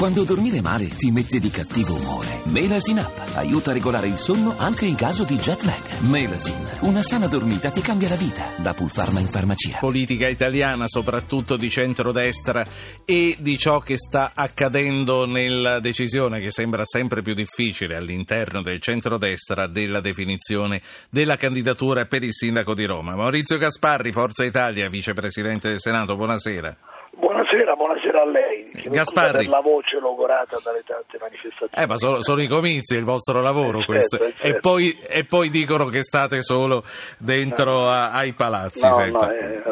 Quando dormire male ti mette di cattivo umore. Melasin Up aiuta a regolare il sonno anche in caso di jet lag. Melasin, una sana dormita ti cambia la vita. Da Pulpharma in farmacia. Politica italiana, soprattutto di centrodestra e di ciò che sta accadendo nella decisione che sembra sempre più difficile all'interno del centrodestra della definizione della candidatura per il sindaco di Roma. Maurizio Gasparri, Forza Italia, vicepresidente del Senato, buonasera. Buonasera, buonasera a lei. Gasparri. Per la voce logorata dalle tante manifestazioni. Eh, ma sono, sono i comizi, il vostro lavoro Eh, questo. certo, certo. E, poi, e poi dicono che state solo dentro a- ai palazzi. No, no, eh,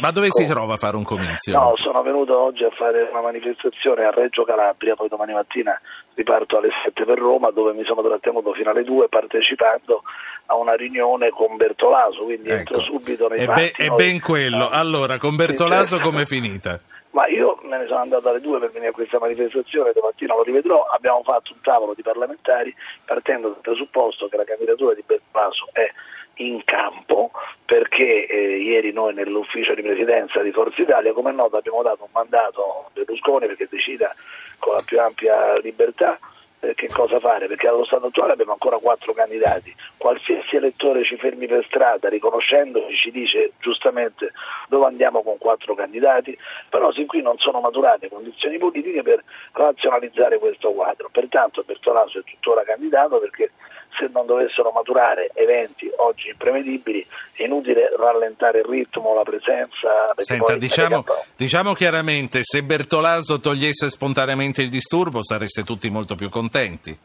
ma- dove si Come? trova a fare un comizio? No, sono venuto oggi a fare una manifestazione a Reggio Calabria, poi domani mattina riparto alle 7 per Roma, dove mi sono trattenuto fino alle 2 partecipando a una riunione con Bertolaso, quindi entro Ecco. subito nei È, fatti. be- è ben quello. Ah. Allora, con Bertolaso certo. com'è finita? Ma io me ne sono andato alle due per venire a questa manifestazione, domattina lo rivedrò, abbiamo fatto un tavolo di parlamentari partendo dal presupposto che la candidatura di Bertolaso è in campo perché eh, ieri noi nell'ufficio di presidenza di Forza Italia, come è noto, abbiamo dato un mandato a Berlusconi perché decida con la più ampia libertà eh, che cosa fare, perché allo stato attuale abbiamo ancora quattro candidati. Qualsiasi elettore ci fermi per strada riconoscendoci ci dice giustamente dove andiamo con quattro candidati, però sin qui non sono maturate condizioni politiche per razionalizzare questo quadro. Pertanto Bertolaso è tuttora candidato perché se non dovessero maturare eventi oggi imprevedibili è inutile rallentare il ritmo, la presenza. Senta, diciamo, diciamo chiaramente, se Bertolaso togliesse spontaneamente il disturbo sareste tutti molto più contenti.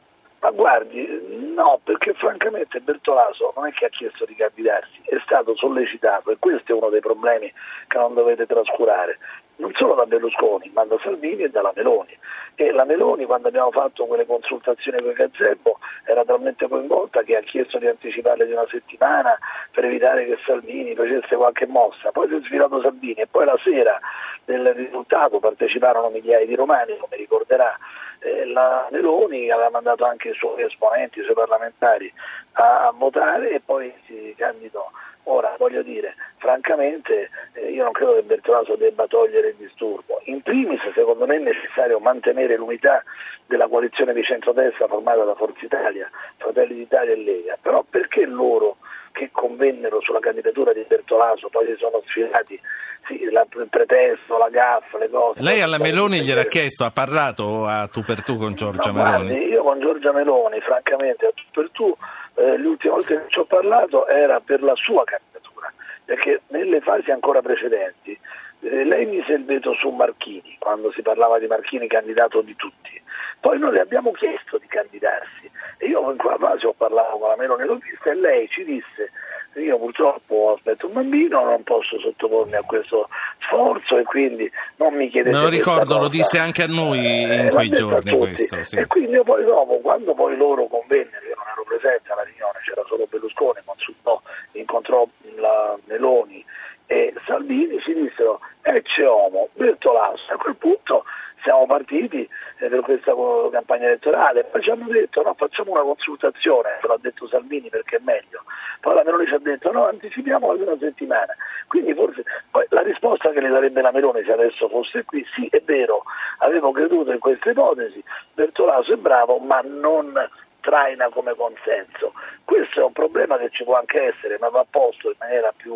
Ma guardi, no, perché francamente Bertolaso non è che ha chiesto di candidarsi, è stato sollecitato e questo è uno dei problemi che non dovete trascurare, non solo da Berlusconi, ma da Salvini e dalla Meloni. E la Meloni quando abbiamo fatto quelle consultazioni con il Gazebo era talmente coinvolta che ha chiesto di anticiparle di una settimana per evitare che Salvini facesse qualche mossa. Poi si è sfilato Salvini e poi la sera del risultato parteciparono migliaia di romani, come ricorderà eh, la Meloni aveva mandato anche i suoi esponenti, i suoi parlamentari a votare e poi si candidò. Ora voglio dire, francamente eh, io non credo che Bertolaso debba togliere il disturbo. In primis secondo me è necessario mantenere l'unità della coalizione di centrodestra formata da Forza Italia, Fratelli d'Italia e Lega, però perché loro che convennero sulla candidatura di Bertolaso poi si sono sfilati sì, la- il pretesto, la gaffa, le cose. Lei alla Meloni gliel'ha chiesto chiesto, ha parlato a tu per tu con Giorgia No, Meloni? guardi, io con Giorgia Meloni, francamente, a tu per tu, eh, le ultime volte che ci ho parlato era per la sua candidatura, perché nelle fasi ancora precedenti eh, lei mise il veto su Marchini, quando si parlava di Marchini candidato di tutti. Poi noi le abbiamo chiesto di candidarsi e io in quella fase ho parlato con la Meloni l'ho vista e lei ci disse io purtroppo aspetto un bambino, non posso sottopormi a questo sforzo e quindi non mi chiedete Me lo ricordo, lo disse anche a noi Eh, in l'ha quei giorni questo. sì. E quindi io poi dopo, quando poi loro convennero, presente alla riunione, c'era solo Berlusconi, consultò, incontrò la Meloni e Salvini, ci dissero Ecce Homo, Bertolaso. A quel punto siamo partiti eh, per questa campagna elettorale, poi ci hanno detto no, facciamo una consultazione, l'ha detto Salvini perché è meglio, poi la Meloni ci ha detto no, anticipiamola di una settimana, quindi forse poi la risposta che le darebbe la Meloni se adesso fosse qui, sì è vero, avevo creduto in questa ipotesi, Bertolaso è bravo ma non traina come consenso, questo è un problema che ci può anche essere ma va posto in maniera più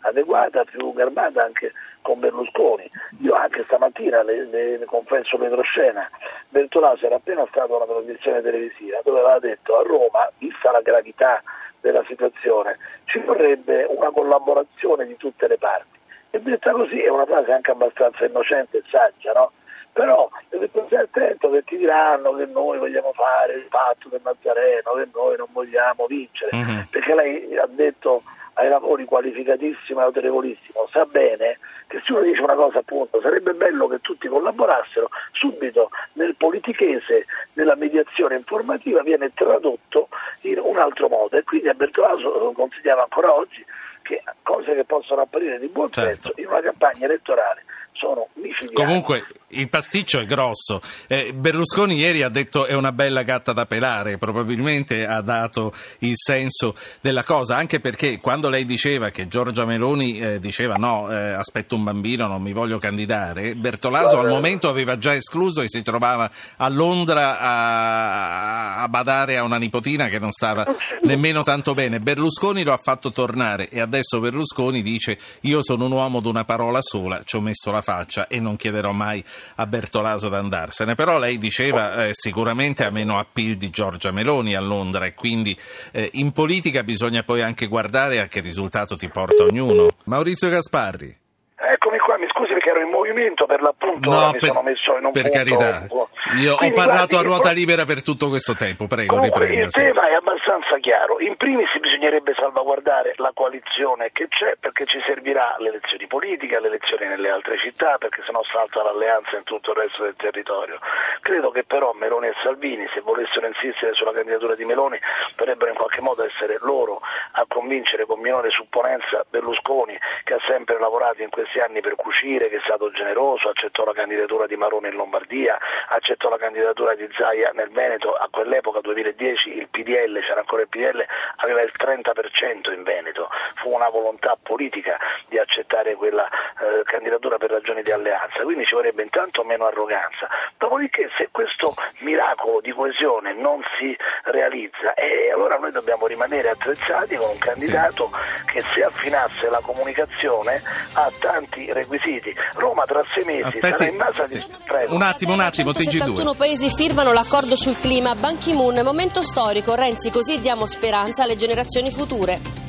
adeguata, più garbata anche con Berlusconi. Io anche stamattina le, le- le confesso retroscena, Bertolaso era appena stato a una trasmissione televisiva dove aveva detto a Roma, vista la gravità della situazione, ci vorrebbe una collaborazione di tutte le parti. E detta così è una frase anche abbastanza innocente e saggia, no? Però stare attento che ti diranno che noi vogliamo fare il patto del Nazareno, che noi non vogliamo vincere, Mhm. perché lei ha detto ai lavori qualificatissimo e autorevolissimo, sa bene che se uno dice una cosa appunto sarebbe bello che tutti collaborassero, subito nel politichese, nella mediazione informativa viene tradotto in un altro modo e quindi a Bertolaso consigliava ancora oggi che cose che possono apparire di buon Certo. senso in una campagna elettorale sono micidiali. Comunque il pasticcio è grosso. Eh, Berlusconi ieri ha detto è una bella gatta da pelare, probabilmente ha dato il senso della cosa, anche perché quando lei diceva che Giorgia Meloni eh, diceva no, eh, aspetto un bambino, non mi voglio candidare, Bertolaso al momento aveva già escluso e si trovava a Londra a, a badare a una nipotina che non stava nemmeno tanto bene. Berlusconi lo ha fatto tornare e adesso Berlusconi dice io sono un uomo di una parola sola, ci ho messo la faccia e non chiederò mai a Bertolaso di andarsene. Però lei diceva eh, sicuramente ha meno appeal di Giorgia Meloni a Londra e quindi eh, in politica bisogna poi anche guardare a che risultato ti porta ognuno. Maurizio Gasparri. Eccomi qua, mi scusi perché ero in movimento, per l'appunto no, mi per, sono messo in un per carità. Io Quindi, ho parlato guardi, a ruota libera per tutto questo tempo, prego, Comunque, riprenda. il tema è abbastanza chiaro. In primis bisognerebbe salvaguardare la coalizione che c'è perché ci servirà alle elezioni politiche, alle elezioni nelle altre città, perché sennò salta l'alleanza in tutto il resto del territorio. Credo che però Meloni e Salvini, se volessero insistere sulla candidatura di Meloni, dovrebbero in qualche modo essere loro a convincere con minore supponenza Berlusconi, che ha sempre lavorato in questi anni per cucire, che è stato generoso, accettò la candidatura di Marone in Lombardia, accettò la candidatura di Zaia nel Veneto, a quell'epoca 2010 il PDL, c'era ancora il PDL, aveva il 30% in Veneto, fu una volontà politica di accettare quella eh, candidatura per ragioni di alleanza, quindi ci vorrebbe intanto meno arroganza, dopodiché se questo miracolo di coesione non si realizza, eh, allora noi dobbiamo rimanere attrezzati con un candidato sì. che se affinasse la comunicazione ha tanti requisiti. Roma tra sei mesi Aspetti, sarà in massa di... Prego. Un attimo, un attimo, TG2. 71 paesi firmano l'accordo sul clima. Ban Ki-moon, momento storico. Renzi, così diamo speranza alle generazioni future.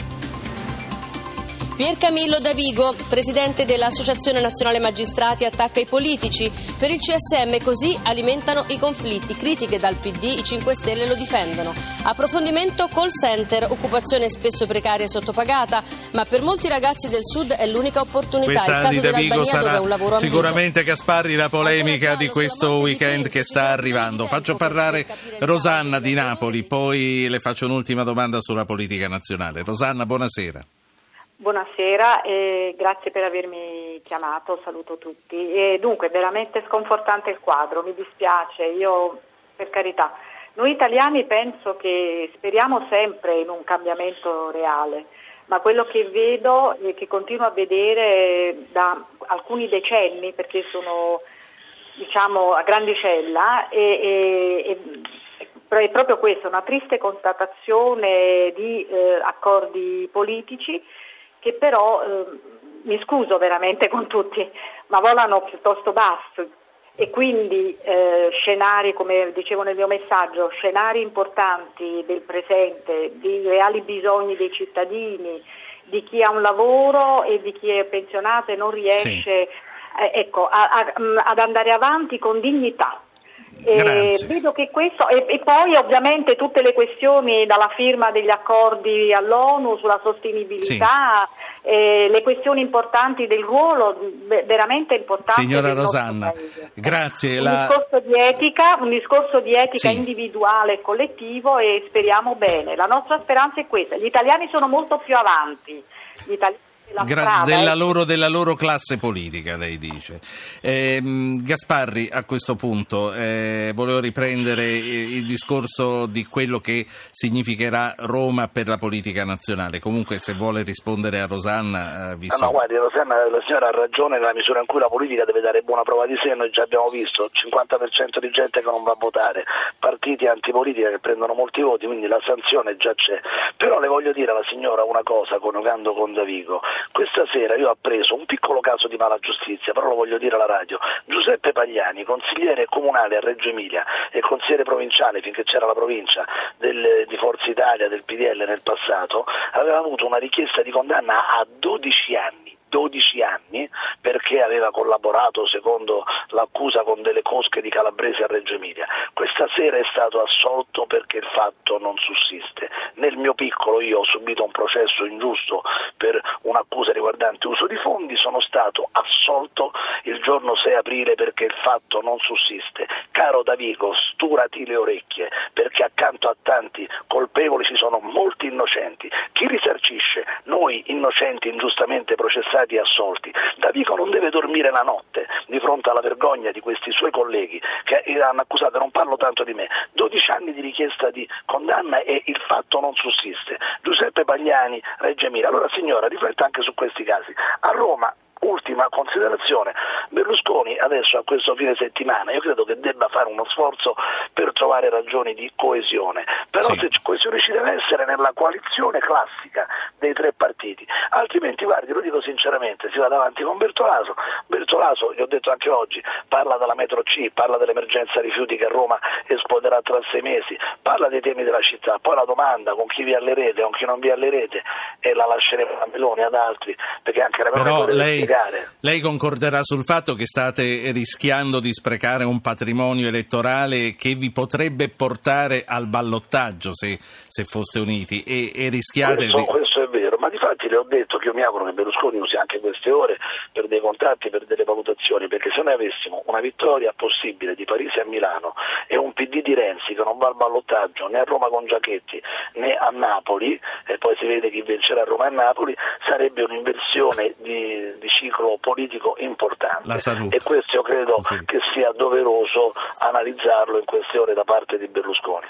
Pier Camillo Davigo, presidente dell'Associazione Nazionale Magistrati, attacca i politici. Per il CSM così alimentano i conflitti. Critiche dal PD, i 5 Stelle lo difendono. Approfondimento call center, occupazione spesso precaria e sottopagata, ma per molti ragazzi del Sud è l'unica opportunità. Questa il caso di Davigo dell'Albania dove è un lavoro ambito. sicuramente Gasparri la polemica di questo weekend che sta arrivando. Faccio parlare Rosanna di Napoli, poi le faccio un'ultima domanda sulla politica nazionale. Rosanna, buonasera. Buonasera e grazie per avermi chiamato, saluto tutti. E dunque, veramente sconfortante il quadro, mi dispiace, io per carità. Noi italiani penso che speriamo sempre in un cambiamento reale, ma quello che vedo e che continuo a vedere da alcuni decenni, perché sono diciamo a grandicella, e, e è proprio questo, una triste constatazione di eh, accordi politici che però, eh, mi scuso veramente con tutti, ma volano piuttosto basso e quindi eh, scenari, come dicevo nel mio messaggio, scenari importanti del presente, di reali bisogni dei cittadini, di chi ha un lavoro e di chi è pensionato e non riesce sì. eh, ecco, a, a, ad andare avanti con dignità. Vedo che questo e, e, poi ovviamente tutte le questioni dalla firma degli accordi all'ONU sulla sostenibilità, sì. eh, le questioni importanti del ruolo veramente importanti. Signora Rosanna, grazie. Un, la... discorso di etica, un discorso di etica sì. individuale e collettivo e speriamo bene. La nostra speranza è questa. Gli italiani sono molto più avanti. Gli italiani Gra- della, loro, della, loro, classe politica, lei dice. Eh, Gasparri, a questo punto, eh, volevo riprendere il discorso di quello che significherà Roma per la politica nazionale. Comunque, se vuole rispondere a Rosanna, eh, visto... No, no, guardi, Rosanna, la signora ha ragione nella misura in cui la politica deve dare buona prova di sé. Noi già abbiamo visto 50% di gente che non va a votare, partiti antipolitica che prendono molti voti, quindi la sanzione già c'è. Però le voglio dire alla signora una cosa, coniugando con Davigo. Questa sera io ho appreso un piccolo caso di mala giustizia, però lo voglio dire alla radio. Giuseppe Pagliani, consigliere comunale a Reggio Emilia e consigliere provinciale finché c'era la provincia del, di Forza Italia, del PDL nel passato, aveva avuto una richiesta di condanna a 12 anni. 12 anni perché aveva collaborato secondo l'accusa con delle cosche di Calabrese a Reggio Emilia. Questa stasera è stato assolto perché il fatto non sussiste. Nel mio piccolo io ho subito un processo ingiusto per un'accusa riguardante uso di fondi, sono stato assolto il giorno 6 aprile perché il fatto non sussiste. Caro Davigo, sturati le orecchie perché accanto a tanti colpevoli ci sono molti innocenti. Chi risarcisce? Noi innocenti ingiustamente processati e assolti. Davigo non deve dormire la notte di fronte alla vergogna di questi suoi colleghi che hanno accusato, non parlo tanto di me, 12 anni di richiesta di condanna e il fatto non sussiste. Giuseppe Pagliani, Reggio Emilia. Allora signora, rifletta anche su questi casi. A Roma ultima considerazione, Berlusconi adesso a questo fine settimana io credo che debba fare uno sforzo per trovare ragioni di coesione, però sì. se coesione ci deve essere nella coalizione classica dei tre partiti, altrimenti guardi, lo dico sinceramente, si va davanti con Bertolaso, Bertolaso, gli ho detto anche oggi, parla della metro C, parla dell'emergenza rifiuti che a Roma esploderà tra sei mesi, parla dei temi della città, poi la domanda con chi vi allerete, con chi non vi allerete e la lasceremo a Meloni ad altri, perché anche la Meloni lei spiegare. Lei concorderà sul fatto che state rischiando di sprecare un patrimonio elettorale che vi potrebbe portare al ballottaggio se, se foste uniti e, e rischiate questo, di... Questo è vero, ma di fatti le ho detto che io mi auguro che Berlusconi usi anche queste ore per dei contatti, per delle valutazioni, perché se noi avessimo una vittoria possibile di Parisi a Milano e un PD di Renzi che non va al ballottaggio né a Roma con Giachetti né a Napoli, e poi si vede chi vincerà a Roma e a Napoli, sarebbe un'inversione di, di ciclo politico importante e questo io credo sì. che sia doveroso analizzarlo in queste ore da parte di Berlusconi.